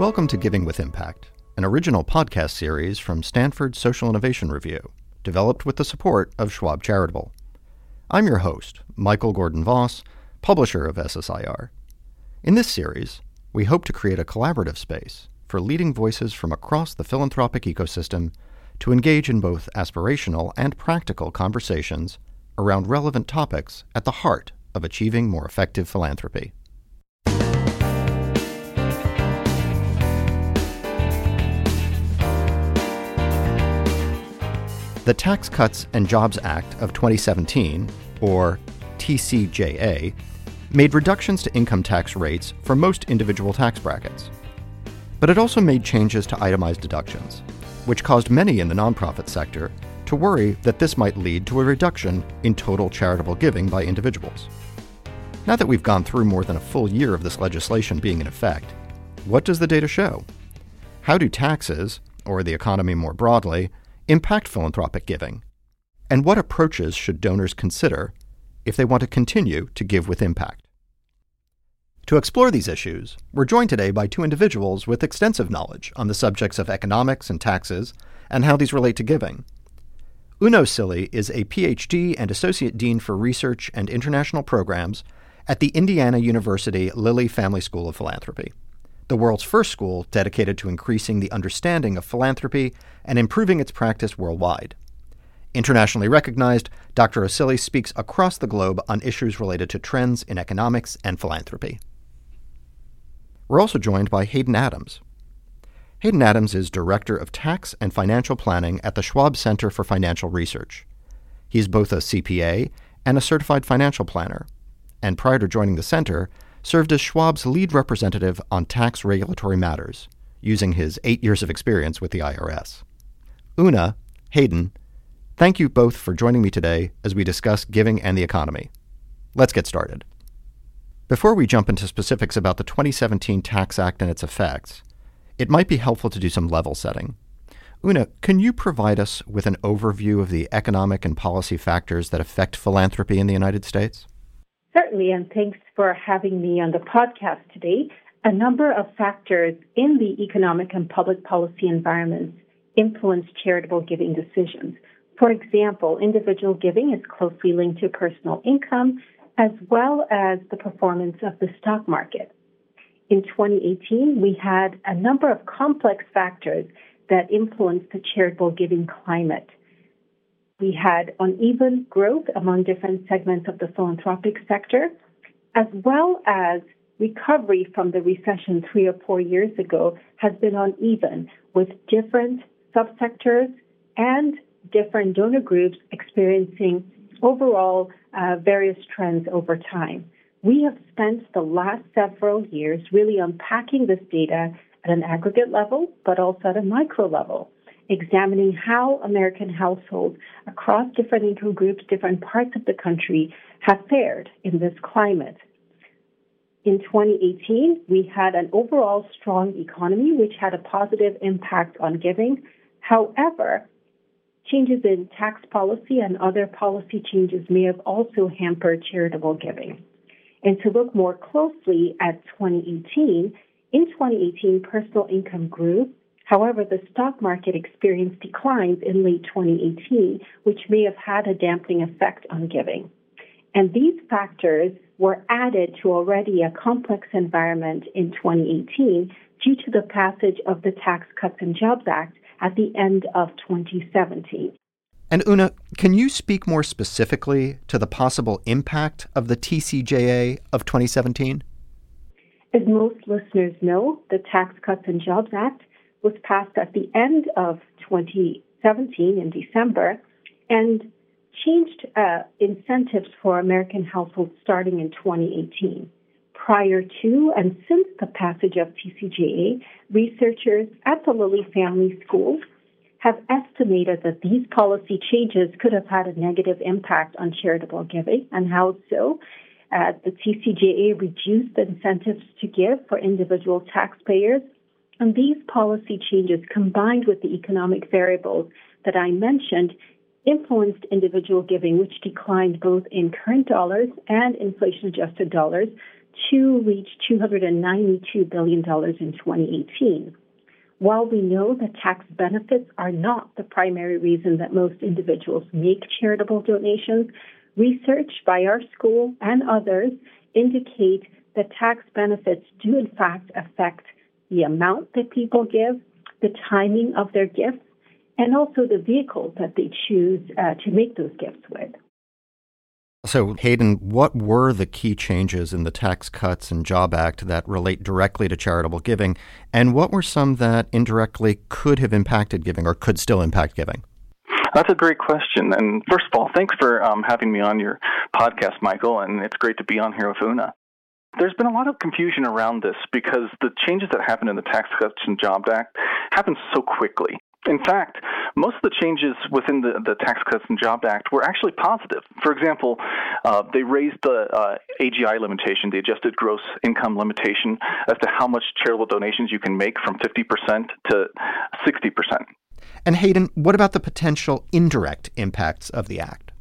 Welcome to Giving with Impact, an original podcast series from Stanford Social Innovation Review, developed with the support of Schwab Charitable. I'm your host, Michael Gordon Voss, publisher of SSIR. In this series, we hope to create a collaborative space for leading voices from across the philanthropic ecosystem to engage in both aspirational and practical conversations around relevant topics at the heart of achieving more effective philanthropy. The Tax Cuts and Jobs Act of 2017, or TCJA, made reductions to income tax rates for most individual tax brackets. But it also made changes to itemized deductions, which caused many in the nonprofit sector to worry that this might lead to a reduction in total charitable giving by individuals. Now that we've gone through more than a full year of this legislation being in effect, what does the data show? How do taxes, or the economy more broadly, impact philanthropic giving? And what approaches should donors consider if they want to continue to give with impact? To explore these issues, we're joined today by two individuals with extensive knowledge on the subjects of economics and taxes and how these relate to giving. Una Osili is a PhD and Associate Dean for Research and International Programs at the Indiana University Lilly Family School of Philanthropy the world's first school dedicated to increasing the understanding of philanthropy and improving its practice worldwide. Internationally recognized, Dr. Osili speaks across the globe on issues related to trends in economics and philanthropy. We're also joined by Hayden Adams. Hayden Adams is Director of Tax and Financial Planning at the Schwab Center for Financial Research. He's both a CPA and a certified financial planner, and prior to joining the center, served as Schwab's lead representative on tax regulatory matters, using his eight years of experience with the IRS. Una, Hayden, thank you both for joining me today as we discuss giving and the economy. Let's get started. Before we jump into specifics about the 2017 Tax Act and its effects, it might be helpful to do some level setting. Una, can you provide us with an overview of the economic and policy factors that affect philanthropy in the United States? Certainly, and thanks for having me on the podcast today. A number of factors in the economic and public policy environments influence charitable giving decisions. For example, individual giving is closely linked to personal income as well as the performance of the stock market. In 2018, we had a number of complex factors that influenced the charitable giving climate. We had uneven growth among different segments of the philanthropic sector, as well as recovery from the recession three or four years ago has been uneven, with different subsectors and different donor groups experiencing overall uh, various trends over time. We have spent the last several years really unpacking this data at an aggregate level, but also at a micro level examining how American households across different income groups, different parts of the country have fared in this climate. In 2018, we had an overall strong economy, which had a positive impact on giving. However, changes in tax policy and other policy changes may have also hampered charitable giving. And to look more closely at 2018, in 2018, personal income grew, However, the stock market experienced declines in late 2018, which may have had a dampening effect on giving. And these factors were added to already a complex environment in 2018 due to the passage of the Tax Cuts and Jobs Act at the end of 2017. And Una, can you speak more specifically to the possible impact of the TCJA of 2017? As most listeners know, the Tax Cuts and Jobs Act was passed at the end of 2017 in December and changed uh, incentives for American households starting in 2018. Prior to and since the passage of TCJA, researchers at the Lilly Family School have estimated that these policy changes could have had a negative impact on charitable giving. And how so? Uh, the TCJA reduced the incentives to give for individual taxpayers and these policy changes, combined with the economic variables that I mentioned, influenced individual giving, which declined both in current dollars and inflation adjusted dollars to reach $292 billion in 2018. While we know that tax benefits are not the primary reason that most individuals make charitable donations, research by our school and others indicate that tax benefits do in fact affect the amount that people give, the timing of their gifts, and also the vehicles that they choose uh, to make those gifts with. So, Hayden, what were the key changes in the Tax Cuts and Job Act that relate directly to charitable giving, and what were some that indirectly could have impacted giving or could still impact giving? That's a great question. And first of all, thanks for um, having me on your podcast, Michael, and it's great to be on here with Una. There's been a lot of confusion around this because the changes that happened in the Tax Cuts and Jobs Act happened so quickly. In fact, most of the changes within the, the Tax Cuts and Jobs Act were actually positive. For example, uh, they raised the uh, AGI limitation, the adjusted gross income limitation, as to how much charitable donations you can make from 50% to 60%. And Hayden, what about the potential indirect impacts of the Act?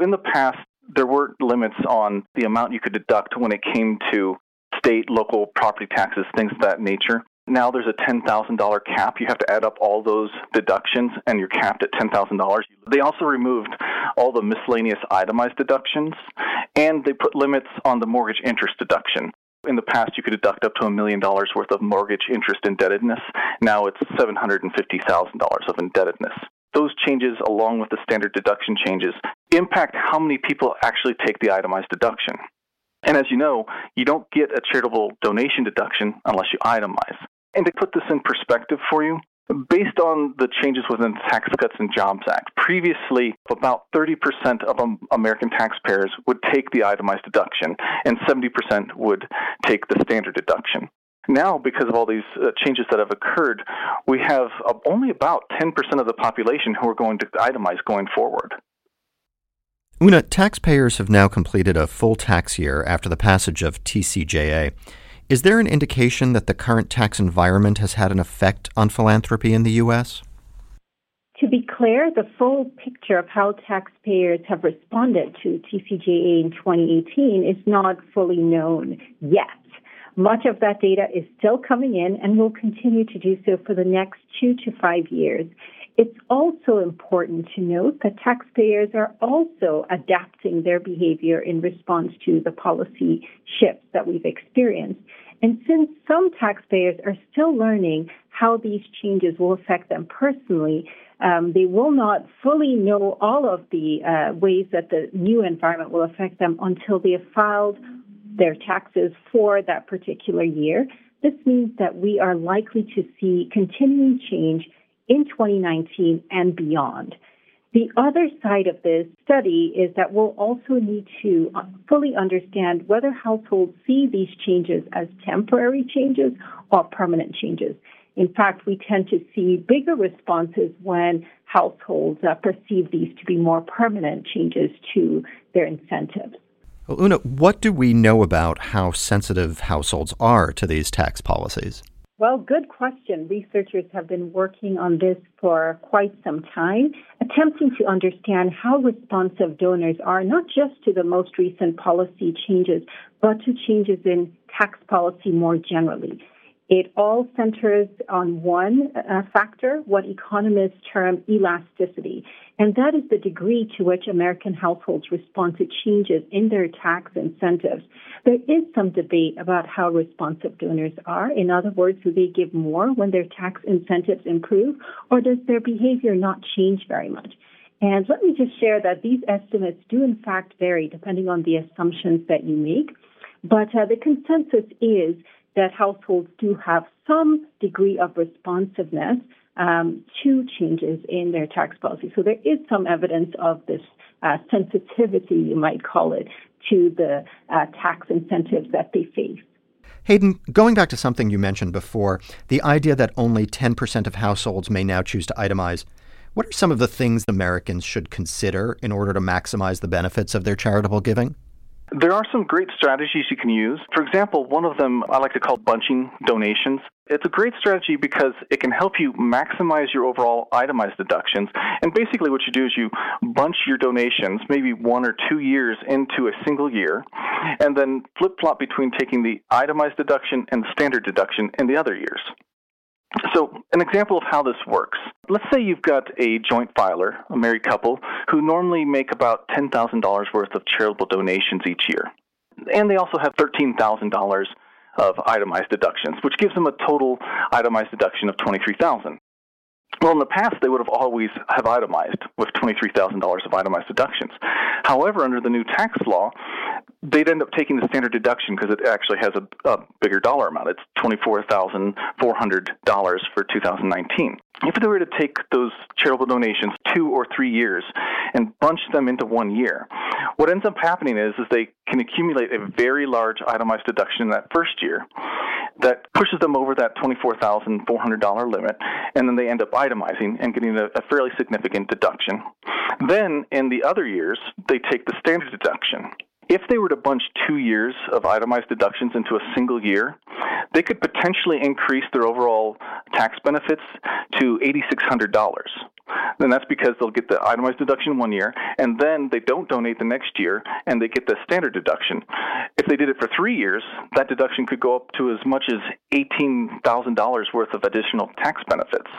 In the past, there were limits on the amount you could deduct when it came to state, local property taxes, things of that nature. Now there's a $10,000 cap. You have to add up all those deductions, and you're capped at $10,000. They also removed all the miscellaneous itemized deductions, and they put limits on the mortgage interest deduction. In the past, you could deduct up to a million dollars worth of mortgage interest indebtedness. Now it's $750,000 of indebtedness. Those changes, along with the standard deduction changes, impact how many people actually take the itemized deduction. And as you know, you don't get a charitable donation deduction unless you itemize. And to put this in perspective for you, based on the changes within the Tax Cuts and Jobs Act, previously about 30% of American taxpayers would take the itemized deduction and 70% would take the standard deduction. Now, because of all these uh, changes that have occurred, we have uh, only about 10% of the population who are going to itemize going forward. Una, taxpayers have now completed a full tax year after the passage of TCJA. Is there an indication that the current tax environment has had an effect on philanthropy in the U.S.? To be clear, the full picture of how taxpayers have responded to TCJA in 2018 is not fully known yet. Much of that data is still coming in and will continue to do so for the next two to five years. It's also important to note that taxpayers are also adapting their behavior in response to the policy shifts that we've experienced. And since some taxpayers are still learning how these changes will affect them personally, um, they will not fully know all of the uh, ways that the new environment will affect them until they have filed their taxes for that particular year. This means that we are likely to see continuing change in 2019 and beyond. The other side of this study is that we'll also need to uh, fully understand whether households see these changes as temporary changes or permanent changes. In fact, we tend to see bigger responses when households uh, perceive these to be more permanent changes to their incentives. Well, Una, what do we know about how sensitive households are to these tax policies? Well, good question. Researchers have been working on this for quite some time, attempting to understand how responsive donors are, not just to the most recent policy changes, but to changes in tax policy more generally. It all centers on one uh, factor, what economists term elasticity, and that is the degree to which American households respond to changes in their tax incentives. There is some debate about how responsive donors are. In other words, do they give more when their tax incentives improve, or does their behavior not change very much? And let me just share that these estimates do in fact vary depending on the assumptions that you make. But uh, the consensus is that households do have some degree of responsiveness um, to changes in their tax policy. So there is some evidence of this uh, sensitivity, you might call it, to the uh, tax incentives that they face. Hayden, going back to something you mentioned before, the idea that only 10% of households may now choose to itemize, what are some of the things Americans should consider in order to maximize the benefits of their charitable giving? There are some great strategies you can use. For example, one of them I like to call bunching donations. It's a great strategy because it can help you maximize your overall itemized deductions. And basically, what you do is you bunch your donations, maybe one or two years into a single year, and then flip flop between taking the itemized deduction and the standard deduction in the other years. So, an example of how this works. Let's say you've got a joint filer, a married couple, who normally make about $10,000 worth of charitable donations each year. And they also have $13,000 of itemized deductions, which gives them a total itemized deduction of 23000 well, in the past, they would have always have itemized with $23,000 of itemized deductions. However, under the new tax law, they'd end up taking the standard deduction because it actually has a, a bigger dollar amount. It's $24,400 for 2019. If they were to take those charitable donations two or three years and bunch them into one year, what ends up happening is, is they can accumulate a very large itemized deduction in that first year that pushes them over that $24,400 limit, and then they end up itemizing and getting a, a fairly significant deduction. Then, in the other years, they take the standard deduction if they were to bunch two years of itemized deductions into a single year, they could potentially increase their overall tax benefits to $8,600. Then that's because they'll get the itemized deduction one year, and then they don't donate the next year, and they get the standard deduction. If they did it for three years, that deduction could go up to as much as $18,000 worth of additional tax benefits.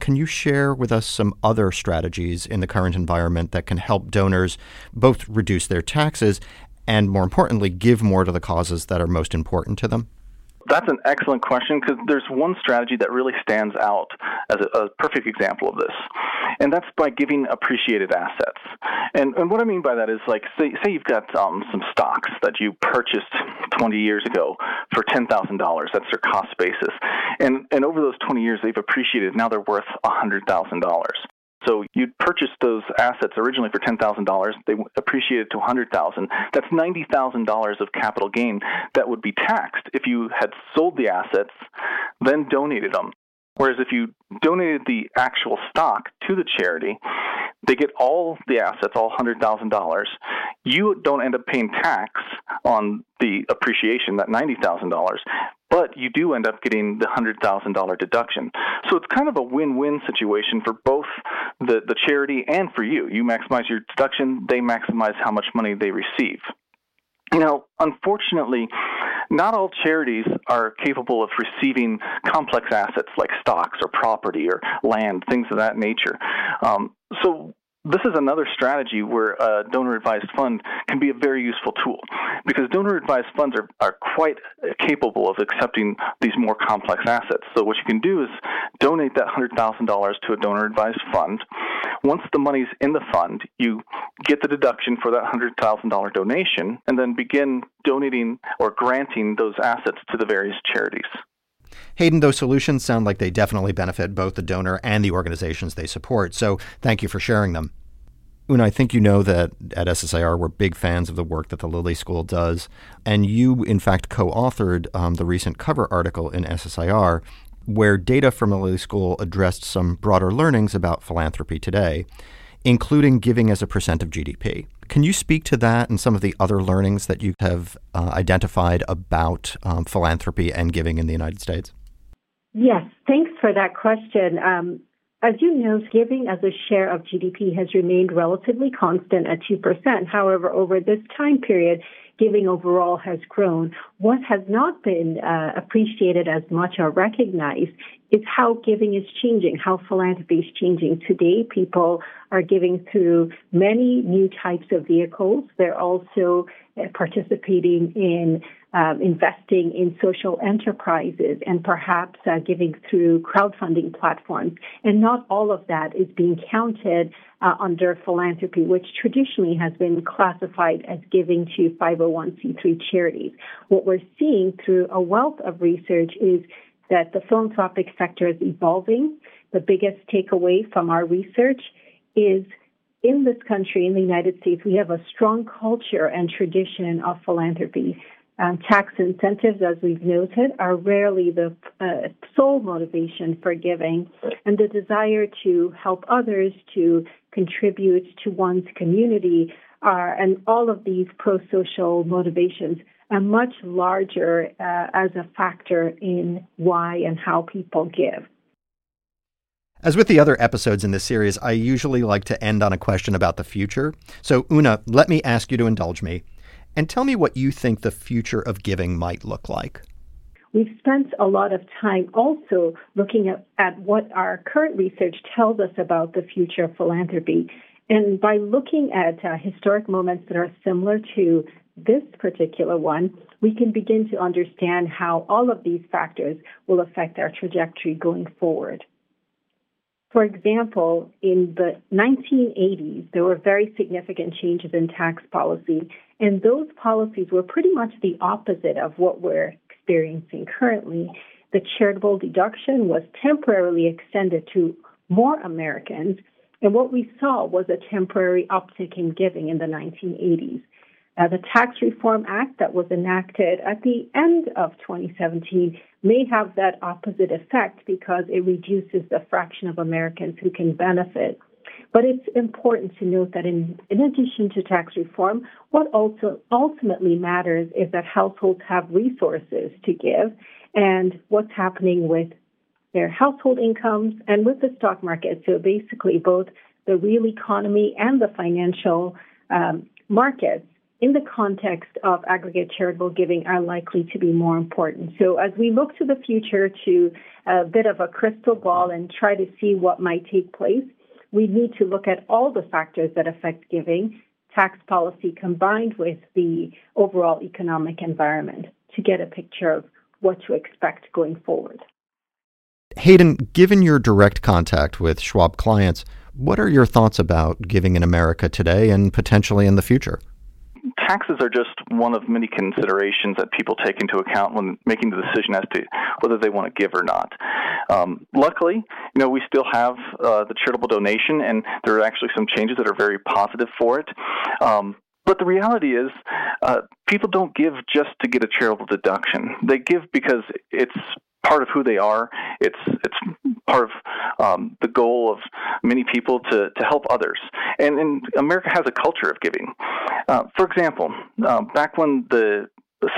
Can you share with us some other strategies in the current environment that can help donors both reduce their taxes and, more importantly, give more to the causes that are most important to them? That's an excellent question because there's one strategy that really stands out as a, a, perfect example of this, and that's by giving appreciated assets. And, and what I mean by that is like, say, say you've got um, some stocks that you purchased 20 years ago for $10,000. That's their cost basis. And, and over those 20 years, they've appreciated. Now they're worth $100,000. So you'd purchase those assets originally for ten thousand dollars. They appreciated to 100,000. That's ninety thousand dollars of capital gain that would be taxed if you had sold the assets, then donated them. Whereas if you donated the actual stock to the charity, they get all the assets, all $100,000. You don't end up paying tax on the appreciation, that $90,000, but you do end up getting the $100,000 deduction. So it's kind of a win win situation for both the, the charity and for you. You maximize your deduction, they maximize how much money they receive. Now, unfortunately, not all charities are capable of receiving complex assets like stocks or property or land, things of that nature. Um, so this is another strategy where a donor advised fund can be a very useful tool because donor advised funds are, are quite capable of accepting these more complex assets. So, what you can do is donate that $100,000 to a donor advised fund. Once the money's in the fund, you get the deduction for that $100,000 donation and then begin donating or granting those assets to the various charities. Hayden, those solutions sound like they definitely benefit both the donor and the organizations they support. So thank you for sharing them. Una, I think you know that at SSIR we're big fans of the work that the Lilly School does. And you, in fact, co authored um, the recent cover article in SSIR where data from the Lilly School addressed some broader learnings about philanthropy today, including giving as a percent of GDP. Can you speak to that and some of the other learnings that you have uh, identified about um, philanthropy and giving in the United States? Yes, thanks for that question. Um, as you know, giving as a share of GDP has remained relatively constant at 2%. However, over this time period, giving overall has grown. What has not been uh, appreciated as much or recognized is how giving is changing, how philanthropy is changing. Today, people are giving through many new types of vehicles. They're also uh, participating in um, investing in social enterprises and perhaps uh, giving through crowdfunding platforms. And not all of that is being counted uh, under philanthropy, which traditionally has been classified as giving to 501c3 charities. What we're seeing through a wealth of research is that the philanthropic sector is evolving. The biggest takeaway from our research is in this country, in the United States, we have a strong culture and tradition of philanthropy. Um, tax incentives, as we've noted, are rarely the uh, sole motivation for giving, and the desire to help others, to contribute to one's community, are, and all of these pro social motivations much larger uh, as a factor in why and how people give. As with the other episodes in this series, I usually like to end on a question about the future. So, Una, let me ask you to indulge me and tell me what you think the future of giving might look like. We've spent a lot of time also looking at, at what our current research tells us about the future of philanthropy. And by looking at uh, historic moments that are similar to this particular one, we can begin to understand how all of these factors will affect our trajectory going forward. For example, in the 1980s, there were very significant changes in tax policy, and those policies were pretty much the opposite of what we're experiencing currently. The charitable deduction was temporarily extended to more Americans, and what we saw was a temporary uptick in giving in the 1980s. Uh, the Tax Reform Act that was enacted at the end of 2017 may have that opposite effect because it reduces the fraction of Americans who can benefit. But it's important to note that in, in addition to tax reform, what also ultimately matters is that households have resources to give and what's happening with their household incomes and with the stock market. So basically, both the real economy and the financial um, markets in the context of aggregate charitable giving are likely to be more important. So as we look to the future to a bit of a crystal ball and try to see what might take place, we need to look at all the factors that affect giving, tax policy combined with the overall economic environment to get a picture of what to expect going forward. Hayden, given your direct contact with Schwab clients, what are your thoughts about giving in America today and potentially in the future? Taxes are just one of many considerations that people take into account when making the decision as to whether they want to give or not. Um, luckily, you know, we still have uh, the charitable donation, and there are actually some changes that are very positive for it. Um, but the reality is, uh, people don't give just to get a charitable deduction. They give because it's part of who they are. It's it's part of um, the goal of many people to, to help others. And, and America has a culture of giving. Uh, for example, uh, back when the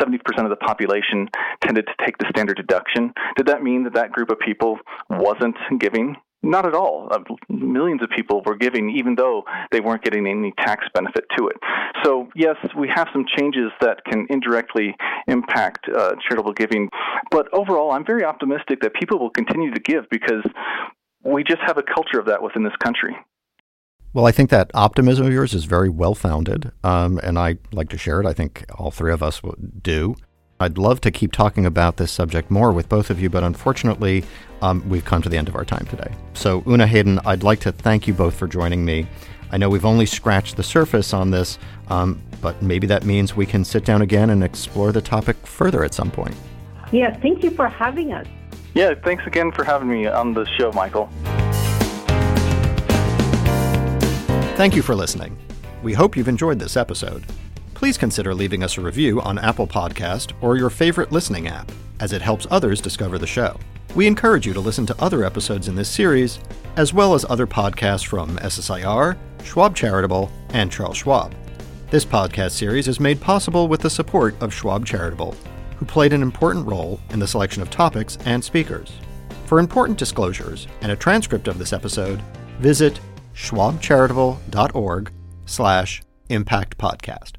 70% of the population tended to take the standard deduction, did that mean that that group of people wasn't giving? Not at all. Uh, millions of people were giving, even though they weren't getting any tax benefit to it. So, yes, we have some changes that can indirectly impact uh, charitable giving. But overall, I'm very optimistic that people will continue to give because we just have a culture of that within this country. Well, I think that optimism of yours is very well founded, um, and I like to share it. I think all three of us do. I'd love to keep talking about this subject more with both of you, but unfortunately, um, we've come to the end of our time today. So, Una Hayden, I'd like to thank you both for joining me. I know we've only scratched the surface on this, um, but maybe that means we can sit down again and explore the topic further at some point. Yeah, thank you for having us. Yeah, thanks again for having me on the show, Michael. Thank you for listening. We hope you've enjoyed this episode please consider leaving us a review on Apple Podcast or your favorite listening app, as it helps others discover the show. We encourage you to listen to other episodes in this series, as well as other podcasts from SSIR, Schwab Charitable, and Charles Schwab. This podcast series is made possible with the support of Schwab Charitable, who played an important role in the selection of topics and speakers. For important disclosures and a transcript of this episode, visit schwabcharitable.org slash impact podcast.